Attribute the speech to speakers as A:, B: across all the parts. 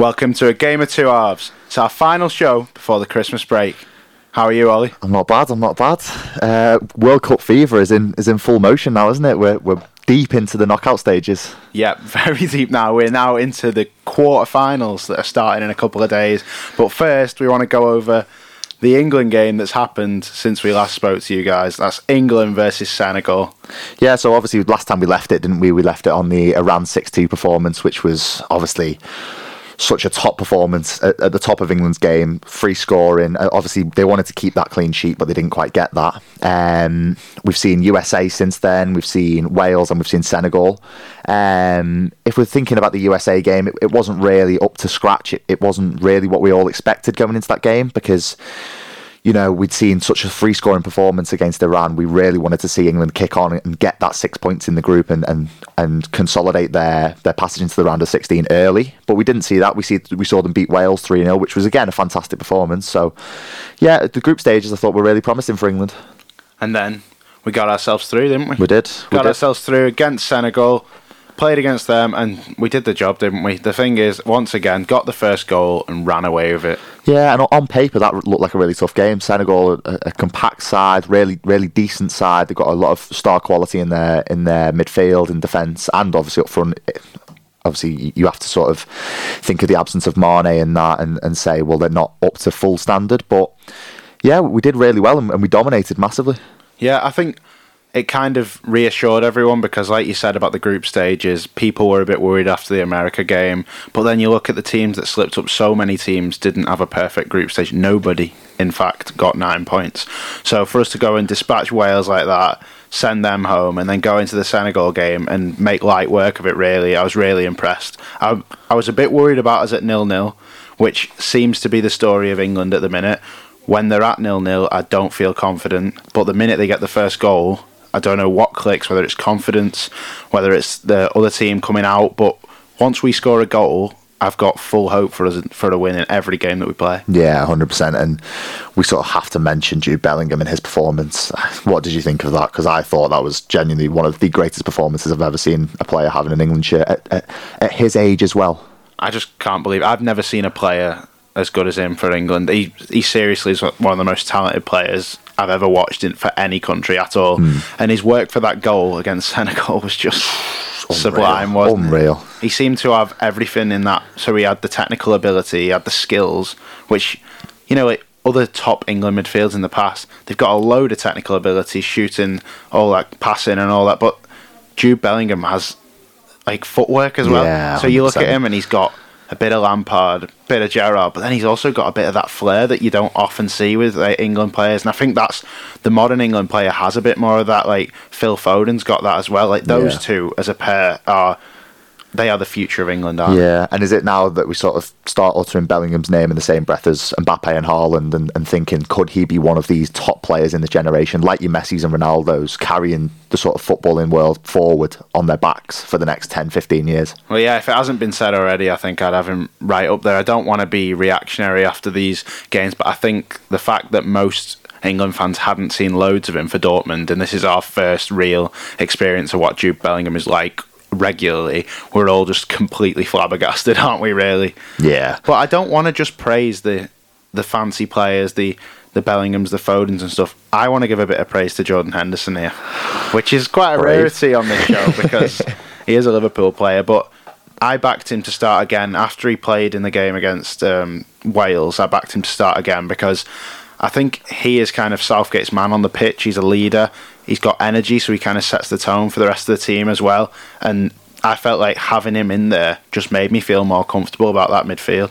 A: Welcome to a game of two halves. It's our final show before the Christmas break. How are you, Ollie?
B: I'm not bad. I'm not bad. Uh, World Cup fever is in is in full motion now, isn't it? We're we're deep into the knockout stages.
A: Yeah, very deep now. We're now into the quarterfinals that are starting in a couple of days. But first, we want to go over the England game that's happened since we last spoke to you guys. That's England versus Senegal.
B: Yeah, so obviously last time we left it, didn't we? We left it on the Iran 6-2 performance, which was obviously such a top performance at, at, the top of England's game, free scoring. Uh, obviously, they wanted to keep that clean sheet, but they didn't quite get that. Um, we've seen USA since then, we've seen Wales, and we've seen Senegal. Um, if we're thinking about the USA game, it, it wasn't really up to scratch. It, it wasn't really what we all expected going into that game because you know, we'd seen such a free scoring performance against Iran. We really wanted to see England kick on and get that six points in the group and, and, and consolidate their, their passage into the round of 16 early. But we didn't see that. We see we saw them beat Wales 3 0, which was, again, a fantastic performance. So, yeah, the group stages I thought were really promising for England.
A: And then we got ourselves through, didn't we?
B: We did. We
A: got
B: did.
A: ourselves through against Senegal played against them and we did the job, didn't we? The thing is, once again, got the first goal and ran away with it.
B: Yeah, and on paper that looked like a really tough game. Senegal, a, a compact side, really, really decent side. They've got a lot of star quality in their in their midfield and defence, and obviously up front. Obviously, you have to sort of think of the absence of Mane and that, and, and say, well, they're not up to full standard. But yeah, we did really well and, and we dominated massively.
A: Yeah, I think it kind of reassured everyone because, like you said about the group stages, people were a bit worried after the America game. But then you look at the teams that slipped up. So many teams didn't have a perfect group stage. Nobody, in fact, got nine points. So for us to go and dispatch Wales like that, send them home, and then go into the Senegal game and make light work of it, really, I was really impressed. I, I was a bit worried about us at nil nil, which seems to be the story of England at the minute. When they're at nil nil, I don't feel confident. But the minute they get the first goal, I don't know what clicks, whether it's confidence, whether it's the other team coming out. But once we score a goal, I've got full hope for us for a win in every game that we play.
B: Yeah, hundred percent. And we sort of have to mention Jude Bellingham and his performance. What did you think of that? Because I thought that was genuinely one of the greatest performances I've ever seen a player have in an England shirt at, at, at his age as well.
A: I just can't believe I've never seen a player as good as him for England. He he seriously is one of the most talented players I've ever watched in, for any country at all. Mm. And his work for that goal against Senegal was just Unreal. sublime, wasn't
B: Unreal.
A: It? He seemed to have everything in that. So he had the technical ability, he had the skills, which, you know, like other top England midfields in the past, they've got a load of technical ability, shooting, all that, passing and all that. But Jude Bellingham has like footwork as well.
B: Yeah,
A: so you look at him and he's got a bit of Lampard, a bit of Gerrard, but then he's also got a bit of that flair that you don't often see with like, England players. And I think that's the modern England player has a bit more of that. Like Phil Foden's got that as well. Like those yeah. two as a pair are they are the future of England, aren't
B: Yeah, and is it now that we sort of start uttering Bellingham's name in the same breath as Mbappe and Haaland and, and thinking, could he be one of these top players in the generation, like your Messi's and Ronaldo's, carrying the sort of footballing world forward on their backs for the next 10, 15 years?
A: Well, yeah, if it hasn't been said already, I think I'd have him right up there. I don't want to be reactionary after these games, but I think the fact that most England fans hadn't seen loads of him for Dortmund, and this is our first real experience of what Jude Bellingham is like regularly, we're all just completely flabbergasted, aren't we? Really?
B: Yeah.
A: But I don't want to just praise the the fancy players, the the Bellinghams, the Fodens, and stuff. I want to give a bit of praise to Jordan Henderson here, which is quite a Brave. rarity on this show because he is a Liverpool player, but. I backed him to start again after he played in the game against um, Wales. I backed him to start again because I think he is kind of Southgate's man on the pitch. He's a leader he's got energy, so he kind of sets the tone for the rest of the team as well. And I felt like having him in there just made me feel more comfortable about that midfield.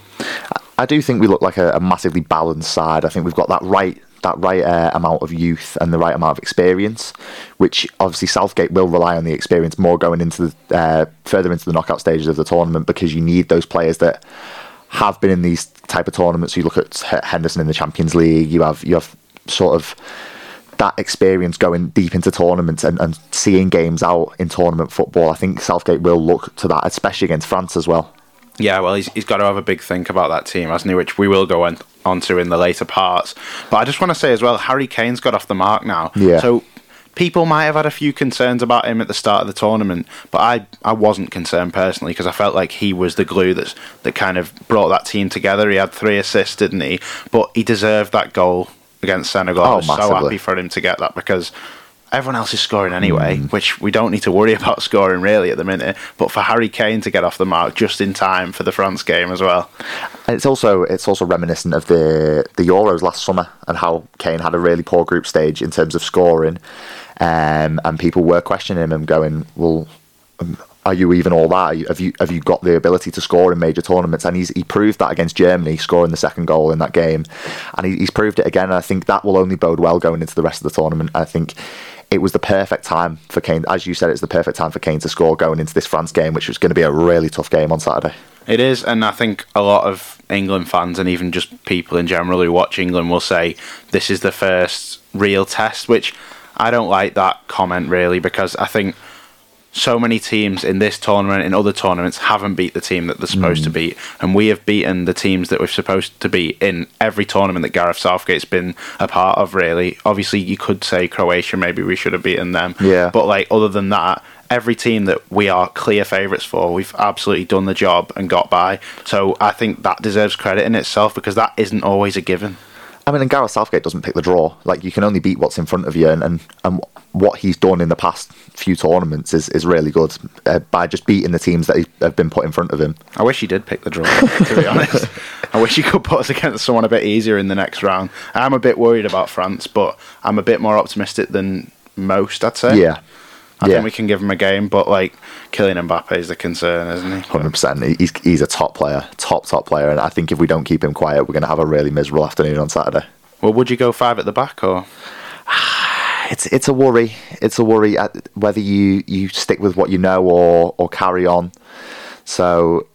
B: I do think we look like a, a massively balanced side. I think we've got that right that right uh, amount of youth and the right amount of experience, which obviously Southgate will rely on the experience more going into the uh, further into the knockout stages of the tournament because you need those players that have been in these type of tournaments. You look at Henderson in the Champions League. You have you have sort of that experience going deep into tournaments and, and seeing games out in tournament football, I think Southgate will look to that, especially against France as well.
A: Yeah, well, he's, he's got to have a big think about that team, hasn't he? Which we will go on, onto in the later parts. But I just want to say as well, Harry Kane's got off the mark now.
B: Yeah.
A: So people might have had a few concerns about him at the start of the tournament, but I, I wasn't concerned personally because I felt like he was the glue that's, that kind of brought that team together. He had three assists, didn't he? But he deserved that goal against Senegal.
B: Oh,
A: I was so happy for him to get that because everyone else is scoring anyway, which we don't need to worry about scoring really at the minute. But for Harry Kane to get off the mark just in time for the France game as well.
B: It's also it's also reminiscent of the the Euros last summer and how Kane had a really poor group stage in terms of scoring, um, and people were questioning him and going, "Well, um, are you even all that? Have you have you got the ability to score in major tournaments?" And he's he proved that against Germany, scoring the second goal in that game, and he, he's proved it again. And I think that will only bode well going into the rest of the tournament. I think. It was the perfect time for Kane, as you said. It's the perfect time for Kane to score going into this France game, which was going to be a really tough game on Saturday.
A: It is, and I think a lot of England fans and even just people in general who watch England will say this is the first real test, which I don't like that comment really because I think so many teams in this tournament in other tournaments haven't beat the team that they're supposed to mm. beat. And we have beaten the teams that we're supposed to beat in every tournament that Gareth Southgate's been a part of really. Obviously you could say Croatia maybe we should have beaten them.
B: Yeah.
A: but like other than that every team that we are clear favourites for we've absolutely done the job and got by. So I think that deserves credit in itself because that isn't always a given
B: I mean, and Gareth Southgate doesn't pick the draw. Like you can only beat what's in front of you, and and, and what he's done in the past few tournaments is, is really good uh, by just beating the teams that he- have been put in front of him.
A: I wish he did pick the draw, to be honest. I wish he could put us against someone a bit easier in the next round. I'm a bit worried about France, but I'm a bit more optimistic than most, I'd say.
B: Yeah,
A: I
B: yeah,
A: think we can give him a game, but like killing Mbappe is the concern, isn't he?
B: hundred percent. He's he's a top player, top top player, and I think if we don't keep him quiet, we're going to have a really miserable afternoon on Saturday.
A: Well, would you go five at the back or?
B: It's it's a worry. It's a worry whether you, you stick with what you know or or carry on. So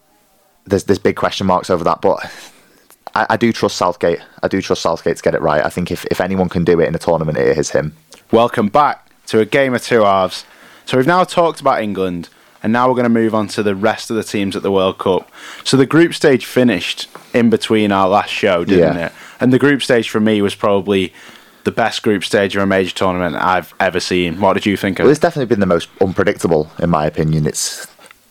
B: there's there's big question marks over that, but I, I do trust Southgate. I do trust Southgate to get it right. I think if, if anyone can do it in a tournament, it is him.
A: Welcome back to a game of two halves. So we've now talked about England, and now we're going to move on to the rest of the teams at the World Cup. So the group stage finished in between our last show, didn't
B: Yeah.
A: it? And the group stage for me was probably the best group stage of a major tournament I've ever seen. What did you think of
B: Well,
A: it?
B: it's definitely been the most unpredictable, in my opinion. It's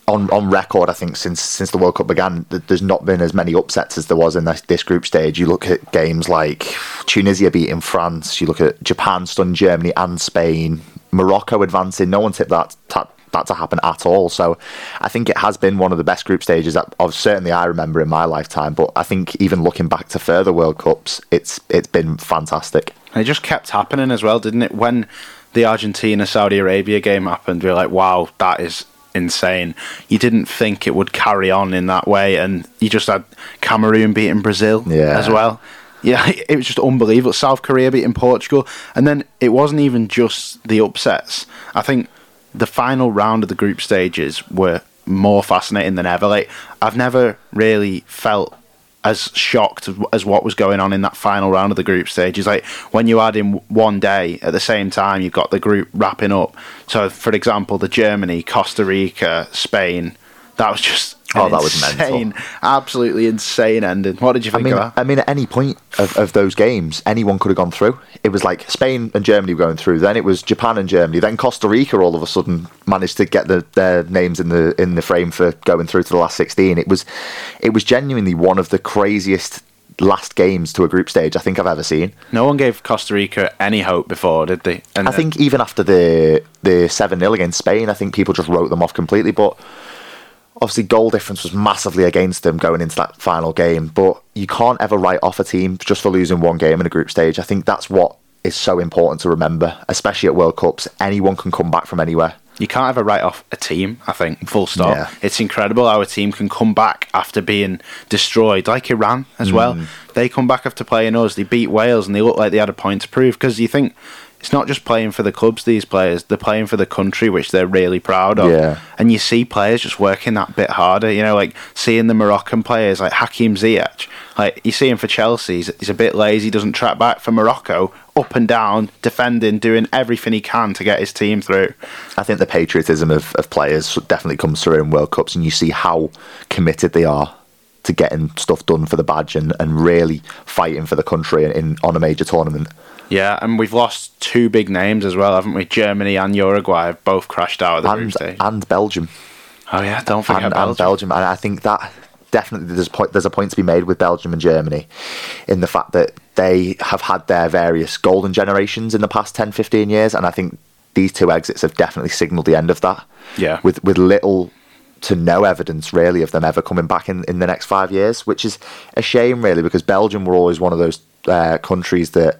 B: on on record. I think since since the World Cup began, there's not been as many upsets as there was in this, this group stage. You look at games like Tunisia beating France. You look at Japan stunned Germany and Spain. Morocco advancing. No one tipped that that, that to happen at all. So I think it has been one of the best group stages that of certainly I remember in my lifetime. But I think even looking back to further World Cups, it's it's been fantastic.
A: And it just kept happening as well, didn't it? When the Argentina Saudi Arabia game happened, we were like, wow, that is insane. You didn't think it would carry on in that way, and you just had Cameroon beating Brazil
B: Yeah.
A: as well. Yeah, it was just unbelievable. South Korea beating Portugal, and then it wasn't even just the upsets. I think the final round of the group stages were more fascinating than ever. Like I've never really felt as shocked as- what was going on in that final round of the group stages. Like when you add in one day at the same time, you've got the group wrapping up. So, for example, the Germany, Costa Rica, Spain. That was just
B: Oh, that was mental.
A: insane, absolutely insane ending. What did you
B: I
A: think
B: mean,
A: of that?
B: I mean, at any point of, of those games, anyone could have gone through. It was like Spain and Germany were going through. Then it was Japan and Germany. Then Costa Rica all of a sudden managed to get the, their names in the in the frame for going through to the last sixteen. It was it was genuinely one of the craziest last games to a group stage I think I've ever seen.
A: No one gave Costa Rica any hope before, did they? And
B: I think even after the the seven 0 against Spain, I think people just wrote them off completely. But obviously, goal difference was massively against them going into that final game. But you can't ever write off a team just for losing one game in a group stage. I think that's what is so important to remember, especially at World Cups. Anyone can come back from anywhere.
A: you can't ever write off a team. I think full stop.
B: Yeah.
A: It's incredible how a team can come back after being destroyed, like Iran as well.
B: Mm.
A: They come back after playing us. They beat Wales, and they look like they had a point to prove. Because you think it's not just playing for the clubs. These players, they're playing for the country, which they're really proud of.
B: Yeah.
A: And you see players just working that bit harder. You know, like seeing the Moroccan players like Hakim Ziyech. Like you see him for Chelsea, he's, he's a bit lazy, doesn't track back for Morocco, up and down, defending, doing everything he can to get his team through.
B: I think the patriotism of, of players definitely comes through in World Cups, and you see how committed they are to getting stuff done for the badge and, and really fighting for the country in, in on a major tournament.
A: Yeah, and we've lost two big names as well, haven't we? Germany and Uruguay have both crashed out at the group
B: And,
A: stage.
B: and Belgium.
A: oh yeah, don't forget
B: and,
A: Belgium.
B: and Belgium. And I think that definitely there's a point there's a point to be made with Belgium and Germany in the fact that they have had their various golden generations in the past 10, 15 years, and I think these two exits have definitely signalled the end of that.
A: Yeah.
B: With with little to no evidence really of them ever coming back in, in the next five years, which is a shame really because Belgium were always one of those uh, countries that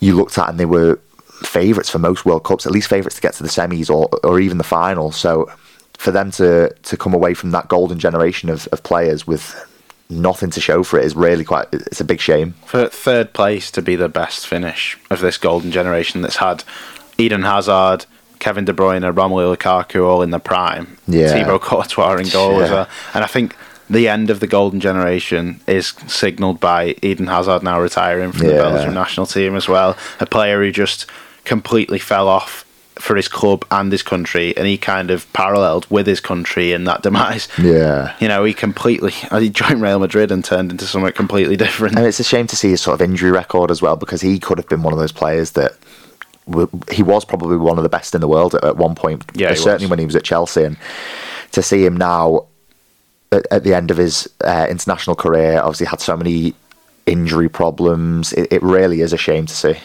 B: you looked at and they were favourites for most World Cups, at least favourites to get to the semis or or even the final. So for them to to come away from that golden generation of, of players with nothing to show for it is really quite it's a big shame.
A: for third place to be the best finish of this golden generation that's had Eden Hazard, Kevin De Bruyne, Romelu Lukaku all in the prime.
B: Yeah.
A: Thibaut Courtois in goal as
B: Yeah.
A: well. And I think the end of the golden generation is signalled by Eden Hazard now retiring from the
B: Yeah.
A: Belgium national team as well. A player who just completely fell off for his club and his country, and he kind of paralleled with his country in that demise.
B: Yeah.
A: You know, he completely he joined Real Madrid and turned into something completely different.
B: And it's a shame to see his sort of injury record as well because he could have been one of those players that w- he was probably one of the best in the world at, at one point.
A: Yeah,
B: certainly
A: was.
B: when he was at Chelsea. And to see him now at, at the end of his uh, international career, obviously had so many injury problems. It, it really is a shame to see.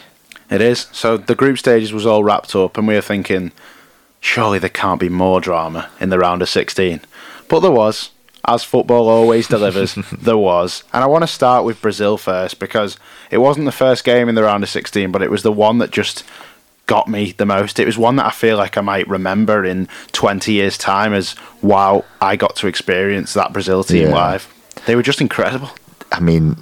A: It is. So the group stages was all wrapped up, and we were thinking, surely there can't be more drama in the round of 16. But there was. As football always delivers, there was. And I want to start with Brazil first because it wasn't the first game in the round of 16, but it was the one that just got me the most. It was one that I feel like I might remember in 20 years' time as wow, I got to experience that Brazil team
B: Yeah.
A: live. They were just incredible.
B: I mean,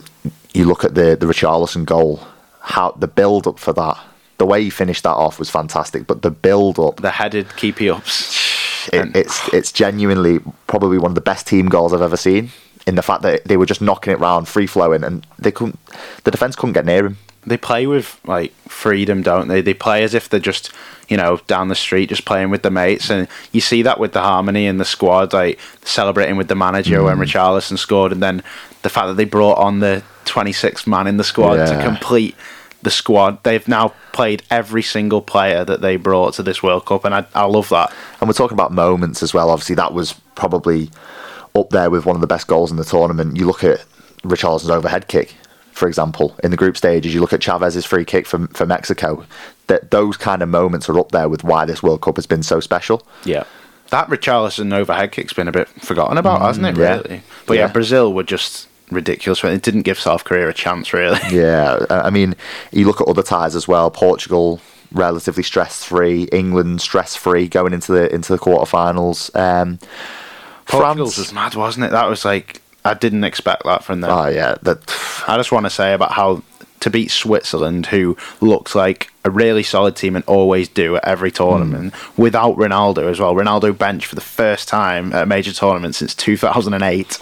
B: you look at the the Richarlison goal, how the build up for that, the way he finished that off was fantastic. But the build up,
A: The headed keepy ups.
B: it, it's it's genuinely probably one of the best team goals I've ever seen. In the fact that they were just knocking it round, free flowing, and they couldn't, the defense couldn't get near him.
A: They play with like freedom, don't they? They play as if they're just you know down the street, just playing with the mates, and you see that with the harmony in the squad, like celebrating with the manager
B: Mm.
A: when Richarlison scored, and then the fact that they brought on the 26th man in the squad to complete the squad. They've now played every single player that they brought to this World Cup, and I, I love that.
B: And we're talking about moments as well. Obviously, that was probably up there with one of the best goals in the tournament. You look at Richarlison's overhead kick, for example, in the group stages. You look at Chavez's free kick for, for Mexico. That those kind of moments are up there with why this World Cup has been so special.
A: Yeah. That Richarlison overhead kick's been a bit forgotten about, hasn't it,
B: Mm, yeah.
A: really? But yeah.
B: Yeah.
A: Brazil were just ridiculous. It didn't give South Korea a chance, really.
B: Yeah, I mean, you look at other ties as well. Portugal relatively stress free. England stress free going into the into the quarterfinals. Um,
A: Portugal's
B: France.
A: was mad, wasn't it? That was like I didn't expect that from them.
B: Oh yeah, that
A: I just want to say about how to beat Switzerland, who looked like a really solid team and always do at every tournament,
B: Hmm.
A: without Ronaldo as well. Ronaldo bench for the first time at a major tournament since 2008.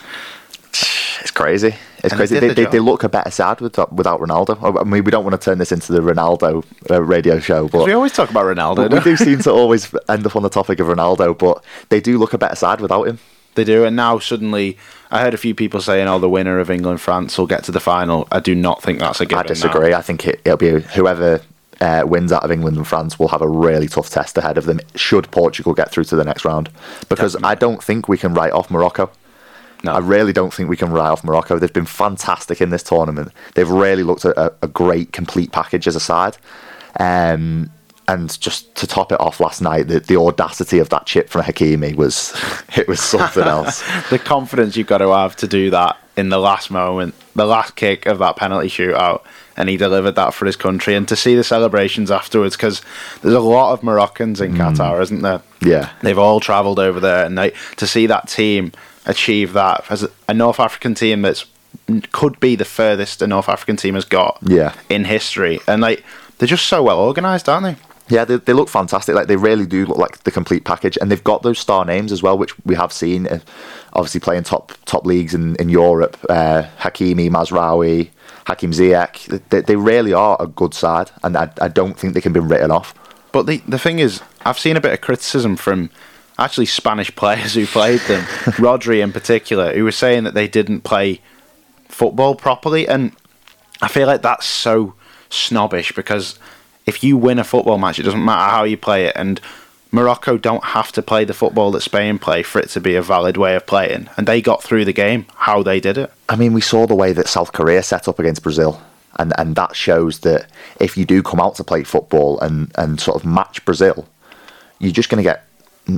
B: it's crazy. It's
A: And
B: crazy. They,
A: the
B: they, they look a better side without, without Ronaldo. I mean, we don't want to turn this into the Ronaldo uh, radio show, but
A: We always talk about Ronaldo.
B: we do seem to always end up on the topic of Ronaldo. But they do look a better side without him.
A: They do, and now suddenly, I heard a few people saying, "Oh, the winner of England France will get to the final." I do not think that's a given.
B: I
A: now.
B: disagree. I think it, it'll be whoever uh, wins out of England and France will have a really tough test ahead of them. Should Portugal get through to the next round, because I don't think we can write off Morocco.
A: No.
B: I really don't think we can write off Morocco. They've been fantastic in this tournament. They've really looked at a, a great complete package as a side. Um, and just to top it off last night, the, the audacity of that chip from Hakimi was it was something else.
A: the confidence you've got to have to do that in the last moment, the last kick of that penalty shootout, and he delivered that for his country. And to see the celebrations afterwards, because there's a lot of Moroccans in mm. Qatar, isn't there?
B: Yeah.
A: They've all travelled over there, and they, to see that team achieve that as a- a North African team that's could be the furthest a North African team has got
B: Yeah.
A: in history, and like they're just so well organised, aren't they?
B: Yeah, they, they look fantastic. Like they really do look like the complete package, and they've got those star names as well, which we have seen. Uh, obviously, playing top top leagues in in Europe. Uh, Hakimi, Mazraoui, Hakim Ziyech. They, they really are a good side, and I, I don't think they can be written off.
A: But the the thing is, I've seen a bit of criticism from actually Spanish players who played them, Rodri in particular, who were saying that they didn't play football properly, and I feel like that's so snobbish because if you win a football match, it doesn't matter how you play it, and Morocco don't have to play the football that Spain play for it to be a valid way of playing, and they got through the game how they did it.
B: I mean, we saw the way that South Korea set up against Brazil, and and that shows that if you do come out to play football and and sort of match Brazil, you're just going to get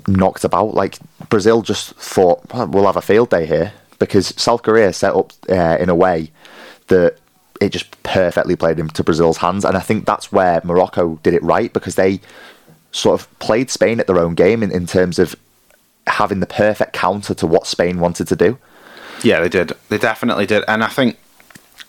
B: knocked about. Like Brazil just thought well, have a field day here because South Korea set up uh, in a way that it just perfectly played into Brazil's hands, and I think that's where Morocco did it right because they sort of played Spain at their own game in, in terms of having the perfect counter to what Spain wanted to do.
A: Yeah, they did. They definitely did, and I think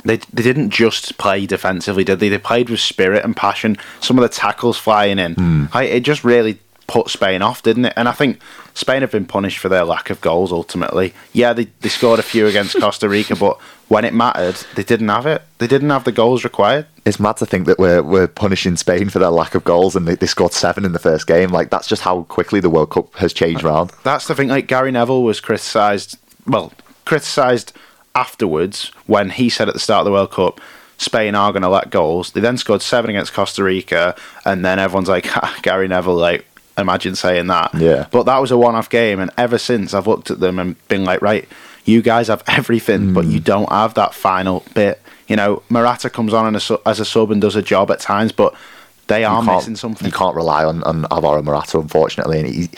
A: they they didn't just play defensively, did they? They played with spirit and passion. Some of the tackles flying in,
B: Mm.
A: I, it just really put Spain off, didn't it? And I think Spain have been punished for their lack of goals. Ultimately, yeah, they they scored a few against Costa Rica, but when it mattered, they didn't have it. They didn't have the goals required.
B: It's mad to think that we're we're punishing Spain for their lack of goals and they, they scored seven in the first game. Like that's just how quickly the World Cup has changed round.
A: That's the thing. Like Gary Neville was criticised. Well, criticised afterwards when he said at the start of the World Cup, Spain are going to let goals. They then scored seven against Costa Rica, and then everyone's like, "Ha, Gary Neville, like, imagine saying that.
B: Yeah.
A: But that was a one-off game, and ever since I've looked at them and been like, right, you guys have everything, but hmm. you don't have that final bit. You know, Morata comes on as a, su- as a sub and does a job at times, but they are missing something.
B: You can't rely on, on Alvaro Morata, unfortunately, and he,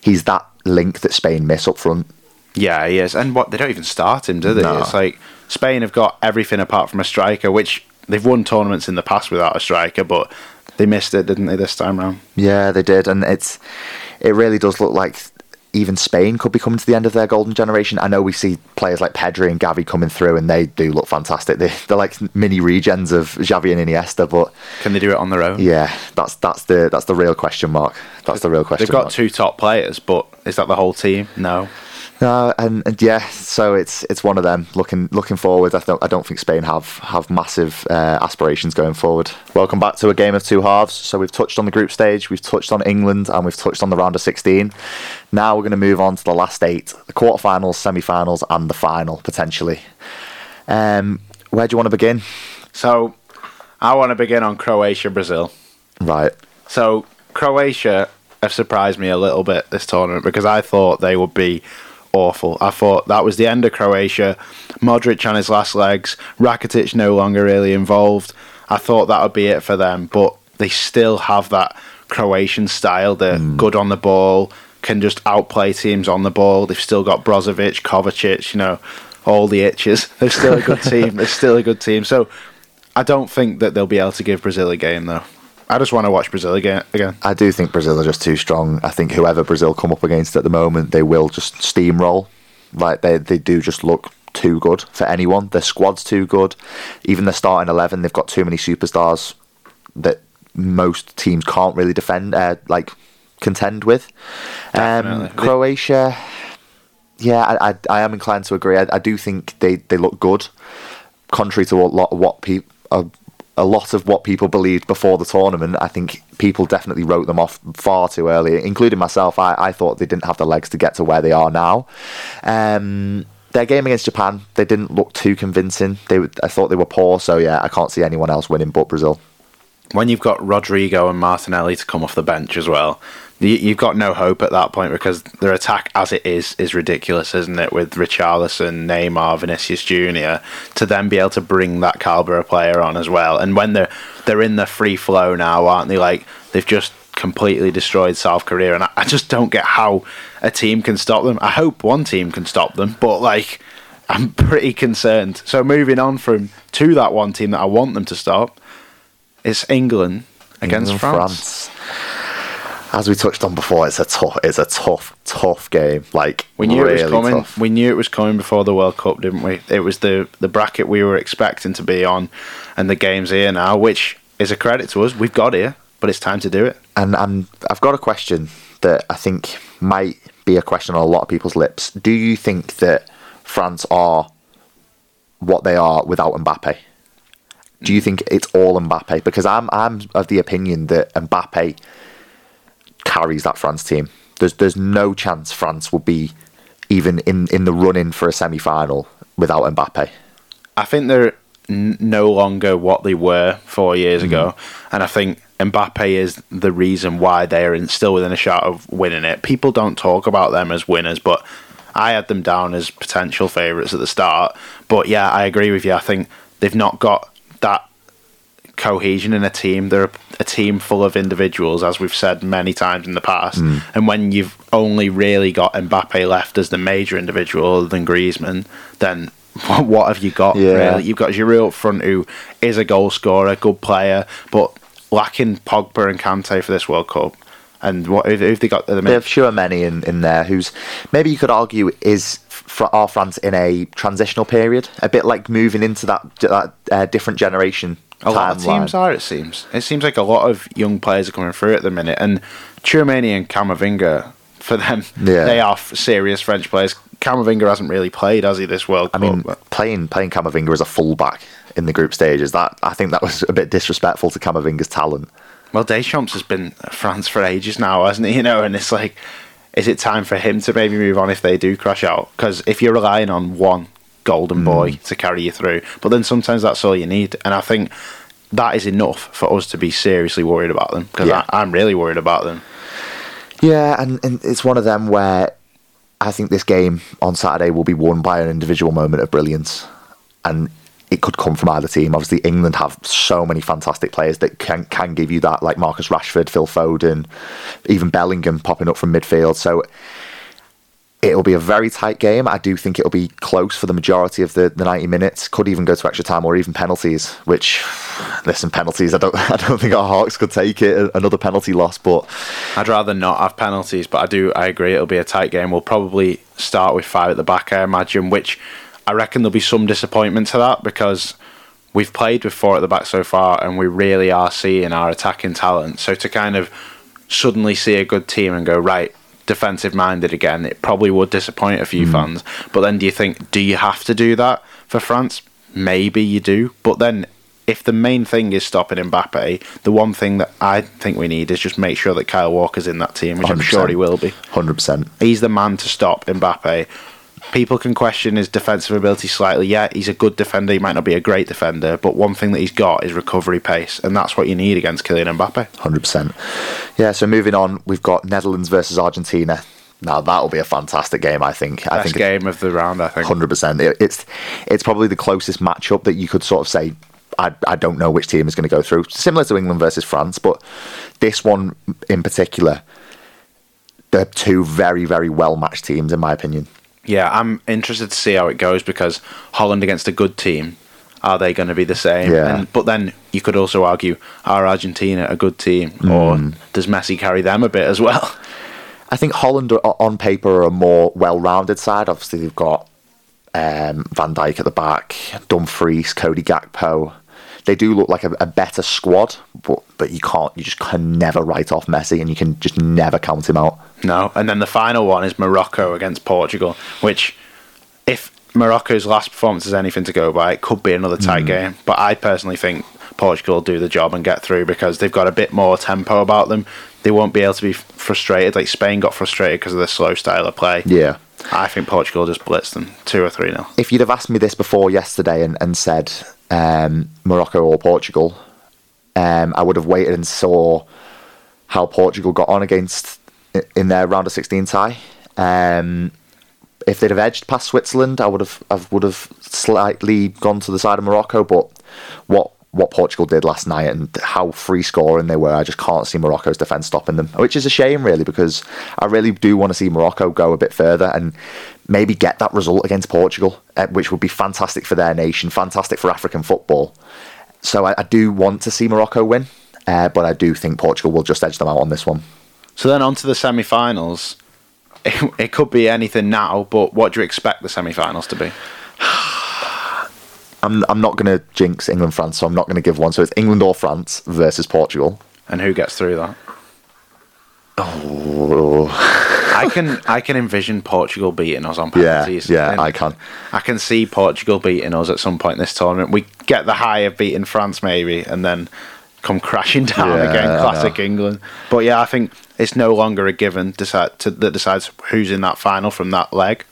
B: he's that link that Spain miss up front.
A: Yeah, he is. And what they don't even start him, do they?
B: No.
A: It's like Spain have got everything apart from a striker, which they've won tournaments in the past without a striker, but they missed it, didn't they, this time round?
B: Yeah, they did, and it's it really does look like even Spain could be coming to the end of their golden generation. I know we see players like Pedri and Gavi coming through, and they do look fantastic. They, they're like mini regens of Xavi and Iniesta, but
A: Can they do it on their own?
B: yeah, that's that's the that's the real question mark. That's the real question.
A: They've got
B: mark.
A: two top players, but is that the whole team? No.
B: No, and, and yeah, so it's it's one of them. Looking looking forward, I don't I don't think Spain have have massive uh, aspirations going forward. Welcome back to a game of two halves. So we've touched on the group stage, we've touched on England, and we've touched on the round of sixteen. Now we're going to move on to the last eight: the quarterfinals, semi-finals, and the final potentially. Um, where do you want to begin?
A: So I want to begin on Croatia Brazil.
B: Right.
A: So Croatia have surprised me a little bit this tournament because I thought they would be awful. I thought that was the end of Croatia. Modric on his last legs, Rakitic no longer really involved. I thought that would be it for them, but they still have that Croatian style. They're hmm. good on the ball, can just outplay teams on the ball. They've still got Brozovic, Kovacic, you know, all the itches. They're still a good team. They're still a good team. So I don't think that they'll be able to give Brazil a game though. I just want to watch Brazil again. Again.
B: I do think Brazil are just too strong. I think whoever Brazil come up against at the moment, they will just steamroll. Like they, they do just look too good for anyone. Their squad's too good. Even their starting eleven, they've got too many superstars that most teams can't really defend, uh, like contend with. Um, Croatia, yeah, I, I, I am inclined to agree. I, I do think they, they look good, contrary to a lot of what people. A, a lot of what people believed before the tournament, I think people definitely wrote them off far too early, including myself. I, I thought they didn't have the legs to get to where they are now. Um, their game against Japan, they didn't look too convincing. They, I thought they were poor, so yeah, I can't see anyone else winning but Brazil.
A: When you've got Rodrygo and Martinelli to come off the bench as well, you've got no hope at that point because their attack, as it is, is ridiculous, isn't it? With Richarlison, Neymar, Vinicius Junior, to then be able to bring that caliber of player on as well. And when they're they're in the free flow now, aren't they? Like they've just completely destroyed South Korea, and I, I just don't get how a team can stop them. I hope one team can stop them, but like. I'm pretty concerned. So moving on from to that one team that I want them to stop, it's England against
B: England,
A: France.
B: As we touched on before, it's a tough, it's a tough, tough game. Like
A: We knew
B: really
A: it was coming.
B: tough.
A: We knew it was coming before the World Cup, didn't we? It was the the bracket we were expecting to be on, and the game's here now, which is a credit to us. We've got here, but it's time to do it.
B: And and I've got a question that I think might be a question on a lot of people's lips. Do you think that France are what they are without Mbappe? Do you think it's all Mbappe? Because I'm I'm of the opinion that Mbappe carries that France team. There's there's no chance France will be even in, in the run in for a semi final without Mbappe.
A: I think they're n- no longer what they were four years
B: Mm.
A: ago, and I think Mbappe is the reason why they are in, still within a shot of winning it. People don't talk about them as winners, but I had them down as potential favourites at the start. But yeah, I agree with you. I think they've not got that cohesion in a team. They're a, a team full of individuals, as we've said many times in the past.
B: Mm.
A: And when you've only really got Mbappe left as the major individual other than Griezmann, then what have you got?
B: Yeah.
A: Really, you've got Giroud up front, who is a goal scorer, a good player, but lacking Pogba and Kante for this World Cup. And what who have they got the
B: They have Tchouameni in, in there, who's maybe you could argue is for our France in a transitional period, a bit like moving into that that uh, different generation.
A: A lot of teams are, it seems. It seems like a lot of young players are coming through at the minute. And Tchouameni and Camavinga, for them,
B: Yeah.
A: they are serious French players. Camavinga hasn't really played, has he, this World
B: I
A: Cup?
B: I mean, playing playing Camavinga as a fullback in the group stages, that I think that was a bit disrespectful to Camavinga's talent.
A: well, Deschamps has been France for ages now, hasn't he? You know, and it's like, is it time for him to maybe move on if they do crash out? Because if you're relying on one golden hmm. boy to carry you through, but then sometimes that's all you need. And I think that is enough for us to be seriously worried about them because
B: Yeah.
A: I'm really worried about them.
B: Yeah, and, and it's one of them where I think this game on Saturday will be won by an individual moment of brilliance, and it could come from either team. Obviously, England have so many fantastic players that can can give you that, like Marcus Rashford, Phil Foden, even Bellingham popping up from midfield. So it'll be a very tight game. I do think it'll be close for the majority of the, the 90 minutes. Could even go to extra time or even penalties. Which, listen, penalties. I don't I don't think our Hawks could take it. Another penalty loss, but
A: I'd rather not have penalties, but I do. I agree. It'll be a tight game. We'll probably start with five at the back, I imagine. Which I reckon there'll be some disappointment to that because we've played with four at the back so far, and we really are seeing our attacking talent. So to kind of suddenly see a good team and go right defensive minded again, it probably would disappoint a few hmm. fans. But then, do you think do you have to do that for France? Maybe you do, but then. If the main thing is stopping Mbappe, the one thing that I think we need is just make sure that Kyle Walker's in that team, which I'm sure he will be.
B: hundred percent.
A: He's the man to stop Mbappe. People can question his defensive ability slightly. Yeah, he's a good defender. He might not be a great defender, but one thing that he's got is recovery pace, and that's what you need against Kylian Mbappe.
B: Hundred percent. Yeah. So moving on, we've got Netherlands versus Argentina. Now that'll be a fantastic game. I think. I
A: Best
B: think
A: game of the round, I think.
B: hundred percent. It's it's probably the closest matchup that you could sort of say. I, I don't know which team is going to go through. Similar to England versus France, but this one in particular, they're two very very well matched teams in my opinion.
A: Yeah, I'm interested to see how it goes because Holland against a good team, are they going to be the same?
B: Yeah.
A: And, but then you could also argue, are Argentina a good team, or
B: Mm.
A: does Messi carry them a bit as well?
B: I think Holland are, on paper are a more well-rounded side. Obviously, they've got um, Van Dijk at the back, Dumfries, Cody Gakpo. They do look like a, a better squad, but but you can't, you just can never write off Messi, and you can just never count him out.
A: No, and then the final one is Morocco against Portugal, which, if Morocco's last performance is anything to go by, it could be another tight mm. game. But I personally think Portugal will do the job and get through because they've got a bit more tempo about them. They won't be able to be frustrated like Spain got frustrated because of the slow style of play.
B: Yeah.
A: I think Portugal just blitzed them two or three nil.
B: If you'd have asked me this before yesterday and, and said um, Morocco or Portugal, um, I would have waited and saw how Portugal got on against in their round of 16 tie. Um, if they'd have edged past Switzerland, I would have I would have slightly gone to the side of Morocco. But what what Portugal did last night and how free scoring they were, I just can't see Morocco's defence stopping them, which is a shame really because I really do want to see Morocco go a bit further and maybe get that result against Portugal, uh, which would be fantastic for their nation, fantastic for African football. So I, I do want to see Morocco win, uh, but I do think Portugal will just edge them out on this one.
A: So then on to the semi-finals. It, it could be anything now, but what do you expect the semi-finals to be?
B: I'm I'm not going to jinx England France, so I'm not going to give one. So it's England or France versus Portugal.
A: And who gets through that?
B: Oh,
A: I can I can envision Portugal beating us on
B: yeah,
A: penalties.
B: yeah,
A: And
B: I can.
A: I can see Portugal beating us at some point in this tournament. We get the high of beating France maybe, and then come crashing down
B: Yeah,
A: again. Classic. England. But yeah, I think it's no longer a given decide to, that decides who's in that final from that leg.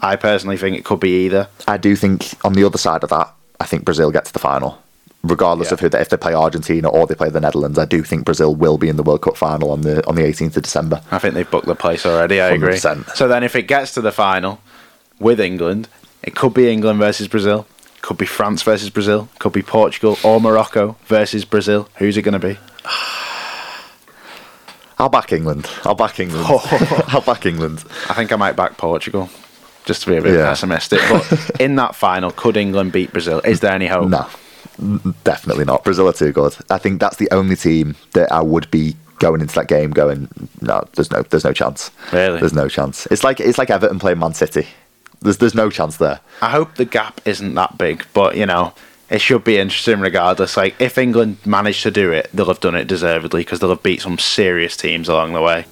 A: I personally think it could be either.
B: I do think on the other side of that, I think Brazil get to the final. Regardless
A: Yeah.
B: of who they, if they play Argentina or they play the Netherlands, I do think Brazil will be in the World Cup final on the on the 18th of December.
A: I think they've booked the place already. I agree.
B: 100%.
A: So then, if it gets to the final with England, it could be England versus Brazil. Could be France versus Brazil. Could be Portugal or Morocco versus Brazil. Who's it going to be?
B: I'll back England. I'll back England. I'll back England.
A: I think I might back Portugal, just to be a bit
B: Yeah.
A: pessimistic. But in that final, could England beat Brazil? Is there any hope?
B: No, definitely not. Brazil are too good. I think that's the only team that I would be going into that game going. No, there's no, there's no chance.
A: Really?
B: there's no chance. It's like it's like Everton playing Man City. There's there's no chance there.
A: I hope the gap isn't that big, but you know, it should be interesting regardless. Like, if England manage to do it, they'll have done it deservedly because they'll have beat some serious teams along the way.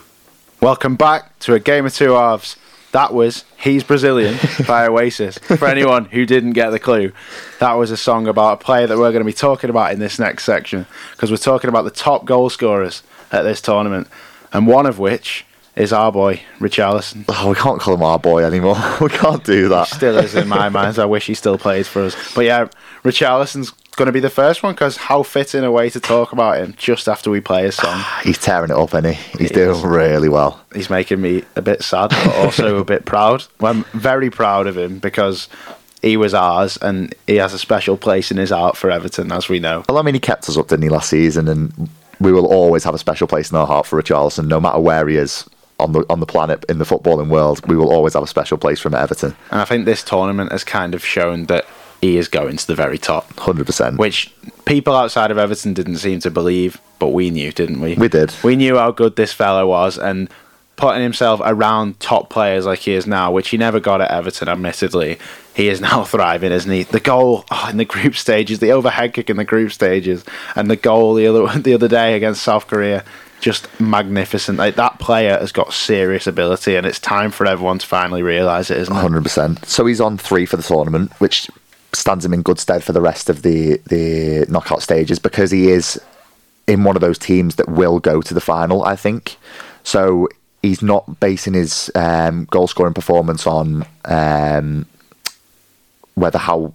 A: Welcome back to a game of two halves. That was He's Brazilian by Oasis. For anyone who didn't get the clue, that was a song about a player that we're going to be talking about in this next section because we're talking about the top goal scorers at this tournament, and one of which is our boy, Richarlison.
B: Oh, we can't call him our boy anymore. we can't do that.
A: still is in my mind. I wish he still plays for us. But yeah, Richarlison's going to be the first one because how fitting a way to talk about him just after we play his song.
B: He's tearing it up, and he? He's
A: He
B: doing
A: is.
B: really well.
A: He's making me a bit sad, but also a bit proud. I'm very proud of him because he was ours and he has a special place in his heart for Everton, as we know.
B: Well, I mean, he kept us up, didn't he, last season? And we will always have a special place in our heart for Richarlison, no matter where he is on the on the planet in the footballing world. We will always have a special place for him at Everton.
A: And I think this tournament has kind of shown that he is going to the very top,
B: Hundred percent.
A: which people outside of Everton didn't seem to believe, but we knew, didn't we?
B: We did.
A: We knew how good this fellow was, and putting himself around top players like he is now, which he never got at Everton, admittedly, he is now thriving, isn't he? The goal oh, in the group stages, the overhead kick in the group stages, and the goal the other the other day against South Korea, just magnificent. Like that player has got serious ability, and it's time for everyone to finally realise it, isn't it?
B: Hundred percent. So he's on three for the tournament, which stands him in good stead for the rest of the the knockout stages because he is in one of those teams that will go to the final. I think so. He's not basing his um, goal scoring performance on um, whether how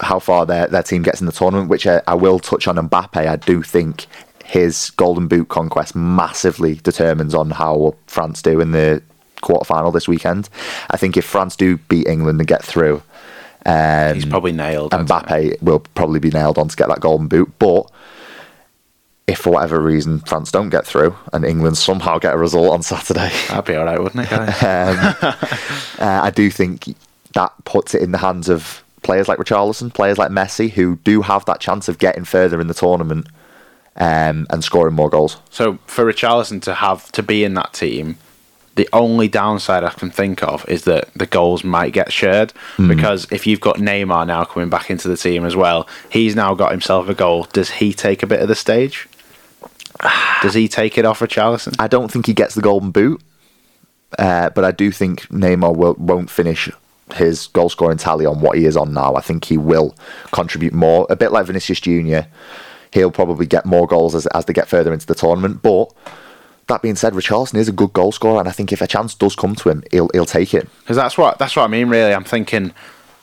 B: how far their, their team gets in the tournament, which I, I will touch on Mbappe. I do think his Golden Boot conquest massively determines on how France do in the quarterfinal this weekend. I think if France do beat England and get through, um,
A: He's probably nailed.
B: Mbappe will probably be nailed on to get that Golden Boot. But if for whatever reason France don't get through and England somehow get a result on Saturday,
A: That'd be all right, wouldn't it,
B: um, uh, I do think that puts it in the hands of players like Richarlison, players like Messi, who do have that chance of getting further in the tournament um, and scoring more goals.
A: So for Richarlison to have to be in that team, the only downside I can think of is that the goals might get shared because if you've got Neymar now coming back into the team as well, he's now got himself a goal. Does he take a bit of the stage? Does he take it off Richarlison?
B: I don't think he gets the Golden Boot, uh, but I do think Neymar will, won't finish his goal scoring tally on what he is on now. I think he will contribute more, a bit like Vinicius Junior. He'll probably get more goals as, as they get further into the tournament. But that being said, Richarlison is a good goal scorer, and I think if a chance does come to him, he'll he'll take it.
A: Because that's what that's what I mean. Really, I'm thinking,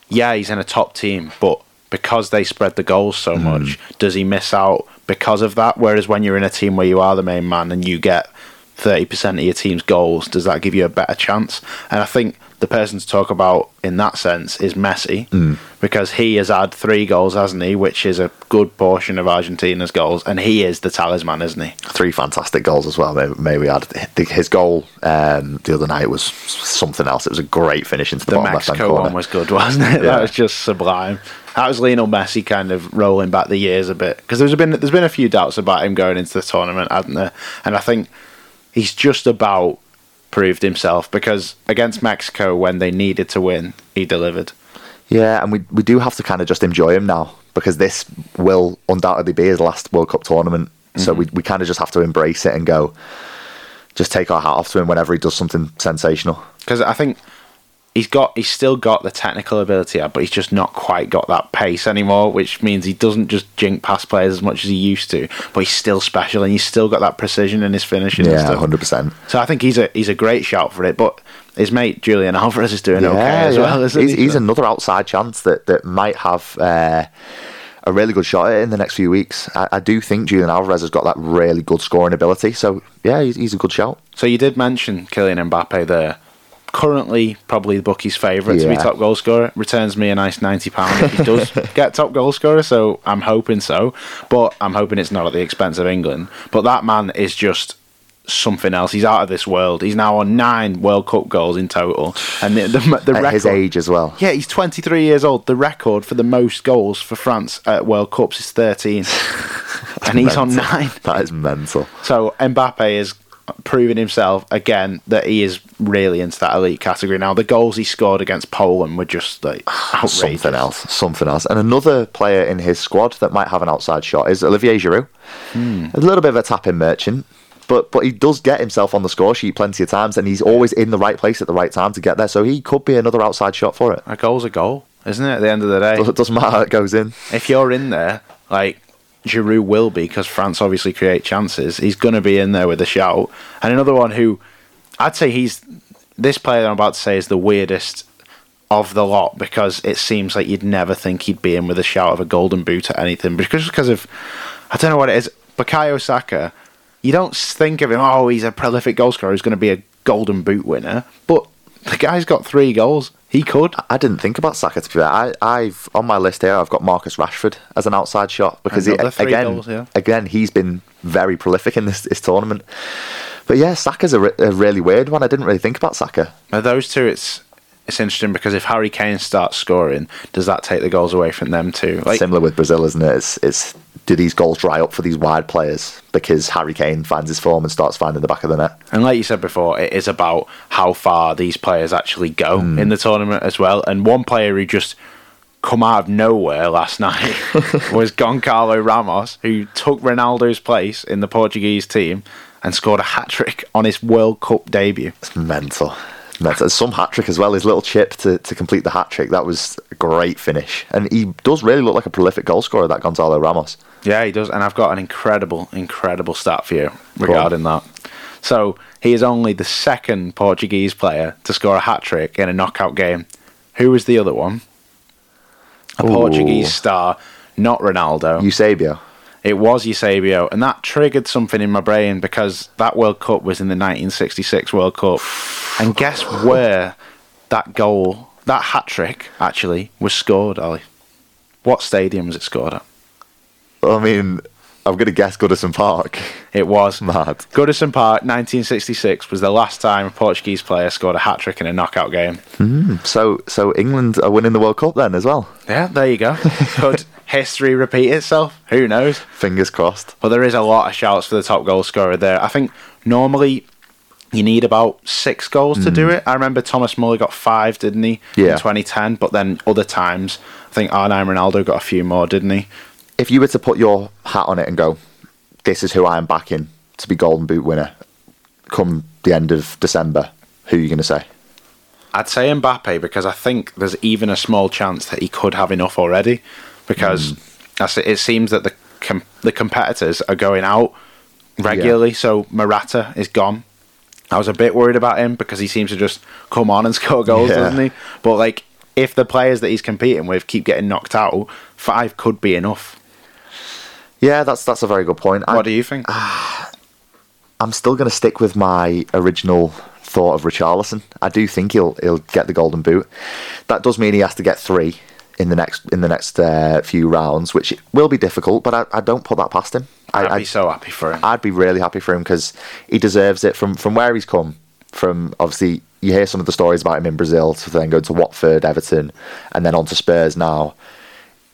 A: yeah, he's in a top team, but because they spread the goals so hmm. much, does he miss out because of that? Whereas when you're in a team where you are the main man and you get thirty percent of your team's goals, does that give you a better chance? And I think the person to talk about in that sense is Messi, because he has had three goals, hasn't he? Which is a good portion of Argentina's goals, and he is the talisman, isn't he?
B: Three fantastic goals as well. May, we add his goal um, the other night was something else. It was a great finish into the,
A: The
B: bottom left
A: Mexico
B: corner.
A: one was good, wasn't it?
B: Yeah.
A: That was just sublime. That was Lionel Messi kind of rolling back the years a bit because there's been there's been a few doubts about him going into the tournament, hadn't there? And I think he's just about proved himself because against Mexico when they needed to win, he delivered.
B: Yeah, and we we do have to kind of just enjoy him now because this will undoubtedly be his last World Cup tournament. So
A: Mm-hmm.
B: we we kind of just have to embrace it and go, just take our hat off to him whenever he does something sensational.
A: Because I think he's got he's still got the technical ability, but he's just not quite got that pace anymore, which means he doesn't just jink past players as much as he used to. But he's still special, and he's still got that precision in his finishing.
B: Yeah, hundred percent.
A: So I think he's a he's a great shout for it. But his mate Julian Alvarez is doing okay as well. Isn't
B: he's,
A: he?
B: he's another outside chance that that might have. Uh, a really good shot at it in the next few weeks. I, I do think Julian Alvarez has got that really good scoring ability. So yeah, he's, he's a good shout.
A: So you did mention Kylian Mbappe there. Currently, probably the bookie's favourite to be top goal scorer. Returns me a nice ninety pound if he does get top goal scorer. So I'm hoping so, but I'm hoping it's not at the expense of England. But that man is just something else. He's out of this world. He's now on nine World Cup goals in total, and the the, the
B: At
A: record.
B: his age as well.
A: Yeah, he's 23 years old. The record for the most goals for France at World Cups is 13, and he's on nine.
B: That is mental.
A: So Mbappe is proving himself again that he is really into that elite category now. The goals he scored against Poland were just like outrageous.
B: Something else. Something else. And another player in his squad that might have an outside shot is Olivier Giroud.
A: Hmm.
B: A little bit of a tapping merchant. But, but he does get himself on the score sheet plenty of times, and he's always in the right place at the right time to get there. So he could be another outside shot for it.
A: A goal's a goal, isn't it? At the end of the day,
B: It doesn't matter how it goes in.
A: if you're in there, like Giroud will be because France obviously create chances. He's going to be in there with a shout. And another one who I'd say he's this player I'm about to say is the weirdest of the lot because it seems like you'd never think he'd be in with a shout of a golden boot or anything because because of I don't know what it is. Bukayo Saka, you don't think of him. Oh, he's a prolific goal scorer. He's going to be a golden boot winner, but the guy's got three goals. He could.
B: I didn't think about Saka to be fair. I, I've on my list here. I've got Marcus Rashford as an outside shot because he, again,
A: goals, yeah.
B: again, he's been very prolific in this, this tournament. But yeah, Saka's a, re- a really weird one. I didn't really think about Saka.
A: Now those two, it's it's interesting because if Harry Kane starts scoring, does that take the goals away from them too? Like,
B: Similar with Brazil, isn't it? It's, it's do these goals dry up for these wide players because Harry Kane finds his form and starts finding the back of the net.
A: and like you said before, it is about how far these players actually go hmm. in the tournament as well. And one player who just come out of nowhere last night was Goncalo Ramos, who took Ronaldo's place in the Portuguese team and scored a hat trick on his World Cup debut.
B: It's mental. Mental. Some hat trick as well. His little chip to, to complete the hat trick. That was a great finish. And he does really look like a prolific goal scorer, that Goncalo Ramos.
A: Yeah, he does, and I've got an incredible, incredible stat for you regarding that. So he is only the second Portuguese player to score a hat trick in a knockout game. Who was the other one? A
B: Ooh.
A: Portuguese star, not Ronaldo.
B: Eusebio.
A: It was Eusebio, and that triggered something in my brain because that World Cup was in the 1966 World Cup, and guess where that goal, that hat trick, actually was scored, Ali? What stadium was it scored at?
B: I mean, I'm going to guess Goodison Park.
A: It was
B: Mad.
A: Goodison Park, 1966 was the last time a Portuguese player scored a hat trick in a knockout game.
B: Hmm, so, so England are winning the World Cup then as well.
A: Yeah, there you go. Could history repeat itself? Who knows?
B: Fingers crossed.
A: But there is a lot of shouts for the top goal scorer there. I think normally you need about six goals to do mm. it. I remember Thomas Muller got five, didn't he?
B: Yeah.
A: In 2010, but then other times, I think R9 Ronaldo got a few more, didn't he?
B: If you were to put your hat on it and go, this is who I am backing to be Golden Boot winner come the end of December, who are you going to say?
A: I'd say Mbappe because I think there's even a small chance that he could have enough already. Because mm. that's it, it seems that the com- the competitors are going out regularly. So Morata is gone. I was a bit worried about him because he seems to just come on and score goals,
B: Yeah.
A: doesn't he? But like, if the players that he's competing with keep getting knocked out, five could be enough.
B: Yeah, that's that's a very good point. I,
A: What do you think?
B: I'm still going to stick with my original thought of Richarlison. I do think he'll he'll get the Golden Boot. That does mean he has to get three in the next in the next uh, few rounds, which will be difficult. But I, I don't put that past him.
A: I'd
B: I,
A: be so happy for him.
B: I'd be really happy for him because he deserves it from from where he's come. From obviously, you hear some of the stories about him in Brazil, to then go to Watford, Everton, and then on to Spurs now.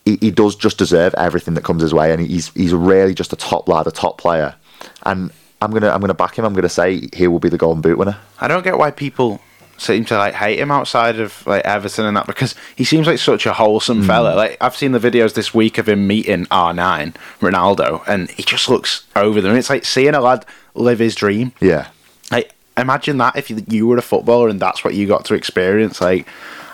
B: He, he does just deserve everything that comes his way, and he's he's really just a top lad, a top player. And I'm gonna I'm gonna back him. I'm gonna say he will be the Golden Boot winner.
A: I don't get why people seem to like hate him outside of like Everton and that because he seems like such a wholesome hmm. fella. Like I've seen the videos this week of him meeting R9 Ronaldo, and he just looks over them. It's like seeing a lad live his dream.
B: Yeah,
A: Like, imagine that if you, you were a footballer and that's what you got to experience. Like,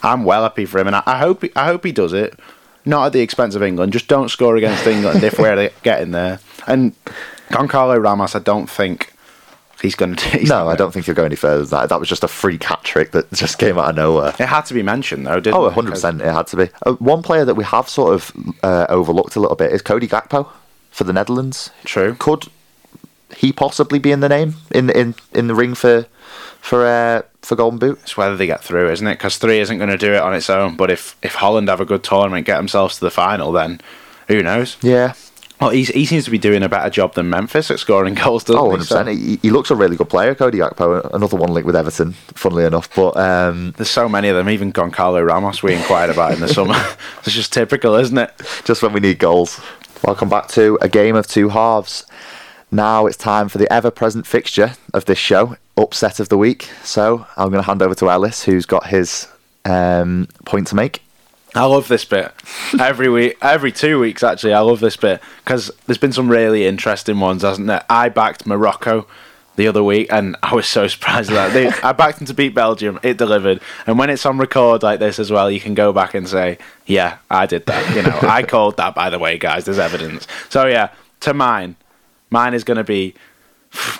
A: I'm well happy for him, and I, I hope he, I hope he does it. Not at the expense of England. Just don't score against England if we're getting there. And Goncalo Ramos, I don't think he's going to.
B: No, I don't think he'll go any further than that. That was just a free hat trick that just came out of nowhere.
A: It had to be mentioned, though, didn't
B: oh, 100% it had to be. Uh, one player that we have sort of uh, overlooked a little bit is Cody Gakpo for the Netherlands.
A: True.
B: Could he possibly be in the name in in in the ring for for uh, for Golden Boot?
A: It's whether they get through, isn't it? Because three isn't going to do it on its own. But if if Holland have a good tournament, get themselves to the final, then who knows?
B: Yeah.
A: Well, he's, he seems to be doing a better job than Memphis at scoring goals, doesn't
B: Oh,
A: he?
B: 100%.
A: So
B: He, he looks a really good player, Cody Gakpo. Another one linked with Everton, funnily enough. But um,
A: there's so many of them. Even Goncalo Ramos, we inquired about in the summer. it's just typical, isn't it?
B: just when we need goals. Welcome back to a game of two halves. Now it's time for the ever present fixture of this show, upset of the week. So I'm going to hand over to Ellis, who's got his um, point to make.
A: I love this bit every week, every two weeks actually. I love this bit because there's been some really interesting ones, hasn't there? I backed Morocco the other week, and I was so surprised at that. They, I backed them to beat Belgium. It delivered, and when it's on record like this as well, you can go back and say, "Yeah, I did that." You know, I called that. By the way, guys, there's evidence. So yeah, to mine, mine is going to be.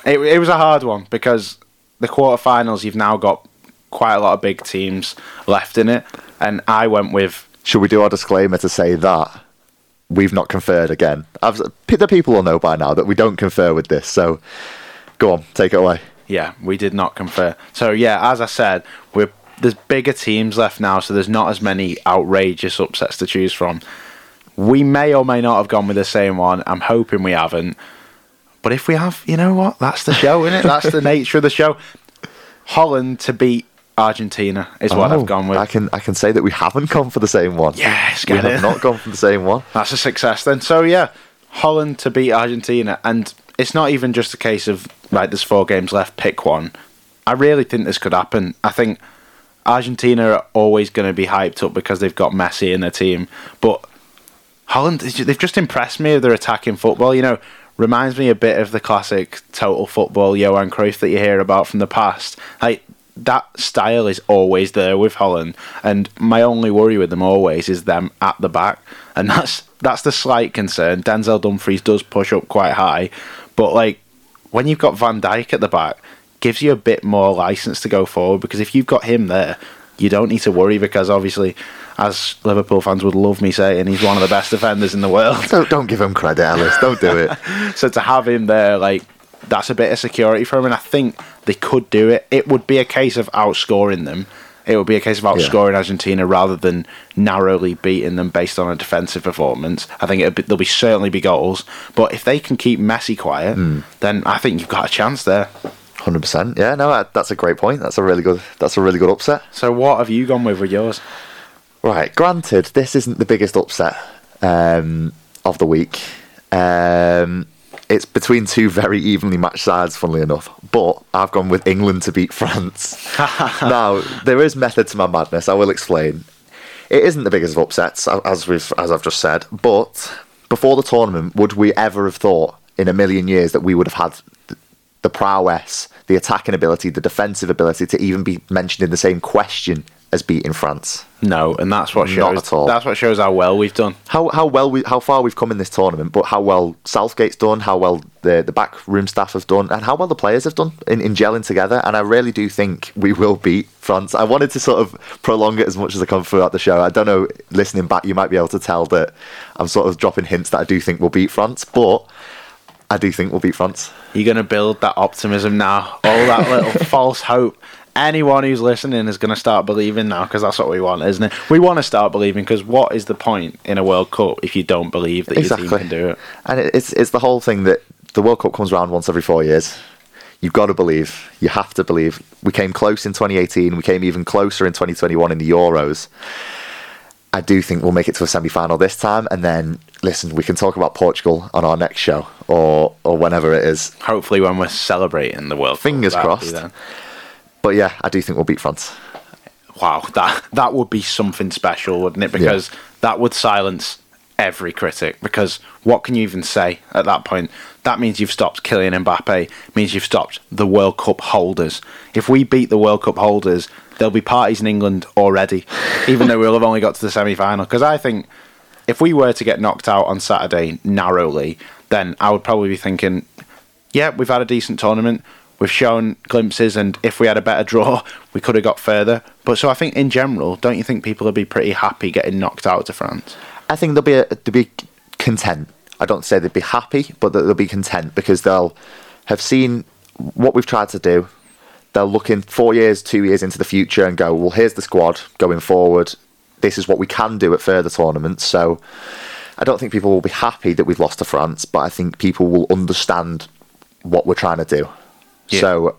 A: It, it was a hard one because the quarterfinals. You've now got quite a lot of big teams left in it, and I went with
B: Should we do our disclaimer to say that we've not conferred again? I've, the people will know by now that we don't confer with this. So go on, take it away.
A: Yeah, we did not confer. So yeah, as I said, we're there's bigger teams left now, so there's not as many outrageous upsets to choose from. We may or may not have gone with the same one. I'm hoping we haven't. But if we have, you know what? That's the show, isn't it? That's the nature of the show. Holland to beat Argentina is what
B: Oh,
A: I've gone with.
B: I can I can say that we haven't gone for the same one.
A: Yes, get
B: we
A: get
B: have not gone for the same one.
A: That's a success then. So yeah, Holland to beat Argentina, and it's not even just a case of right. There's four games left. Pick one. I really think this could happen. I think Argentina are always going to be hyped up because they've got Messi in their team, but Holland they've just impressed me with their attacking football. You know, reminds me a bit of the classic total football Johan Cruyff that you hear about from the past. Like that style is always there with Holland, and my only worry with them always is them at the back, and that's that's the slight concern. Denzel Dumfries does push up quite high, but like when you've got Van Dijk at the back, gives you a bit more license to go forward because if you've got him there, you don't need to worry because obviously, as Liverpool fans would love me saying, he's one of the best defenders in the world.
B: Don't don't give him credit, Ellis. Don't do it.
A: so to have him there, like that's a bit of security for him, and I think they could do it. It would be a case of outscoring them. It would be a case of outscoring Argentina rather than narrowly beating them based on a defensive performance. I think be, there'll be certainly be goals, but if they can keep Messi quiet, then I think you've got a chance there.
B: Hundred percent. Yeah, no, that's a great point. That's a really good. That's a really good upset.
A: So what have you gone with with yours?
B: Right. Granted, this isn't the biggest upset um, of the week. Um, it's between two very evenly matched sides, funnily enough. But I've gone with England to beat France. now there is method to my madness. I will explain. It isn't the biggest of upsets, as we've as I've just said. But before the tournament, would we ever have thought in a million years that we would have had the prowess, the attacking ability, the defensive ability to even be mentioned in the same question as beating France?
A: No, and that's what shows.
B: Not at all.
A: That's what shows how well we've done.
B: how how well we how far we've come in this tournament, but how well Southgate's done, how well the the backroom staff have done, and how well the players have done in, in gelling together. And I really do think we will beat France. I wanted to sort of prolong it as much as I can throughout the show. I don't know, listening back, you might be able to tell that I'm sort of dropping hints that I do think we'll beat France, but I do think we'll beat France.
A: You're going to build that optimism now, all that little false hope. Anyone who's listening is going to start believing now because that's what we want, isn't it? We want to start believing because what is the point in a World Cup if you don't believe that your team can do it?
B: And it's it's the whole thing that the World Cup comes around once every four years. You've got to believe. You have to believe. We came close in 2018. We came even closer in 2021 in the Euros. I do think we'll make it to a semi-final this time, and then listen, we can talk about Portugal on our next show or or whenever it is.
A: Hopefully, when we're celebrating the World Cup,
B: Fingers
A: that'll
B: crossed. But yeah, I do think we'll beat France.
A: Wow, that that would be something special, wouldn't it? Because that would silence every critic because what can you even say at that point? That means you've stopped Kylian Mbappe, means you've stopped the World Cup holders. If we beat the World Cup holders, there'll be parties in England already, even though we'll have only got to the semi final. Because I think if we were to get knocked out on Saturday narrowly, then I would probably be thinking, yeah, we've had a decent tournament. We've shown glimpses, and if we had a better draw, we could have got further. But so I think in general, don't you think people would be pretty happy getting knocked out to France?
B: I think they'll be a, they'll be content. I don't say they'd be happy, but they'll be content because they'll have seen what we've tried to do. They'll look in four years, two years into the future and go, well, here's the squad going forward. This is what we can do at further tournaments. So I don't think people will be happy that we've lost to France, but I think people will understand what we're trying to do.
A: Yeah.
B: So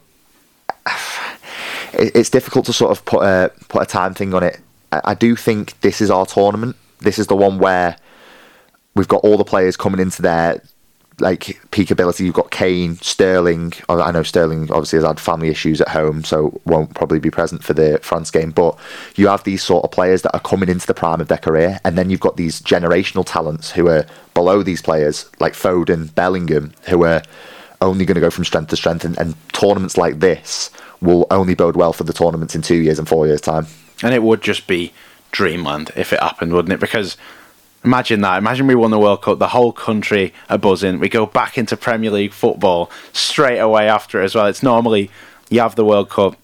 B: it's difficult to sort of put a put a time thing on it. I, do think this is our tournament. This is the one where we've got all the players coming into their like peak ability. You've got Kane, Sterling. oh, I know Sterling obviously has had family issues at home, so won't probably be present for the France game. But you have these sort of players that are coming into the prime of their career, and then you've got these generational talents who are below these players, like Foden, Bellingham, who are only going to go from strength to strength. And, and tournaments like this will only bode well for the tournaments in two years and four years' time.
A: And it would just be dreamland if it happened, wouldn't it? Because imagine that. Imagine we won the World Cup, the whole country are buzzing. We go back into Premier League football straight away after it as well. It's normally you have the World Cup,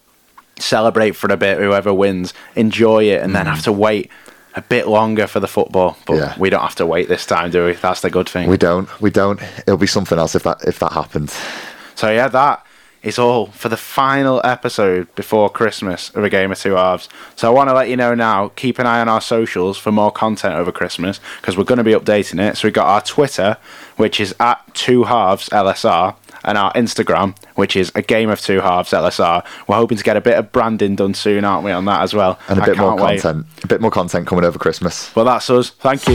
A: celebrate for a bit, whoever wins, enjoy it, and then mm. have to wait a bit longer for the football. But
B: Yeah.
A: we don't have to wait this time, do we? That's the good thing.
B: We don't. We don't. It'll be something else if that if that happens.
A: So yeah, that is all for the final episode before Christmas of a game of two halves. So I want to let you know now, keep an eye on our socials for more content over Christmas because we're going to be updating it. So we've got our Twitter, which is at two halves LSR, and our Instagram, which is a game of two halves LSR. We're hoping to get a bit of branding done soon, aren't we, on that as well?
B: And a
A: I
B: bit more
A: can't wait.
B: content. A bit more content coming over Christmas.
A: Well, that's us. Thank you.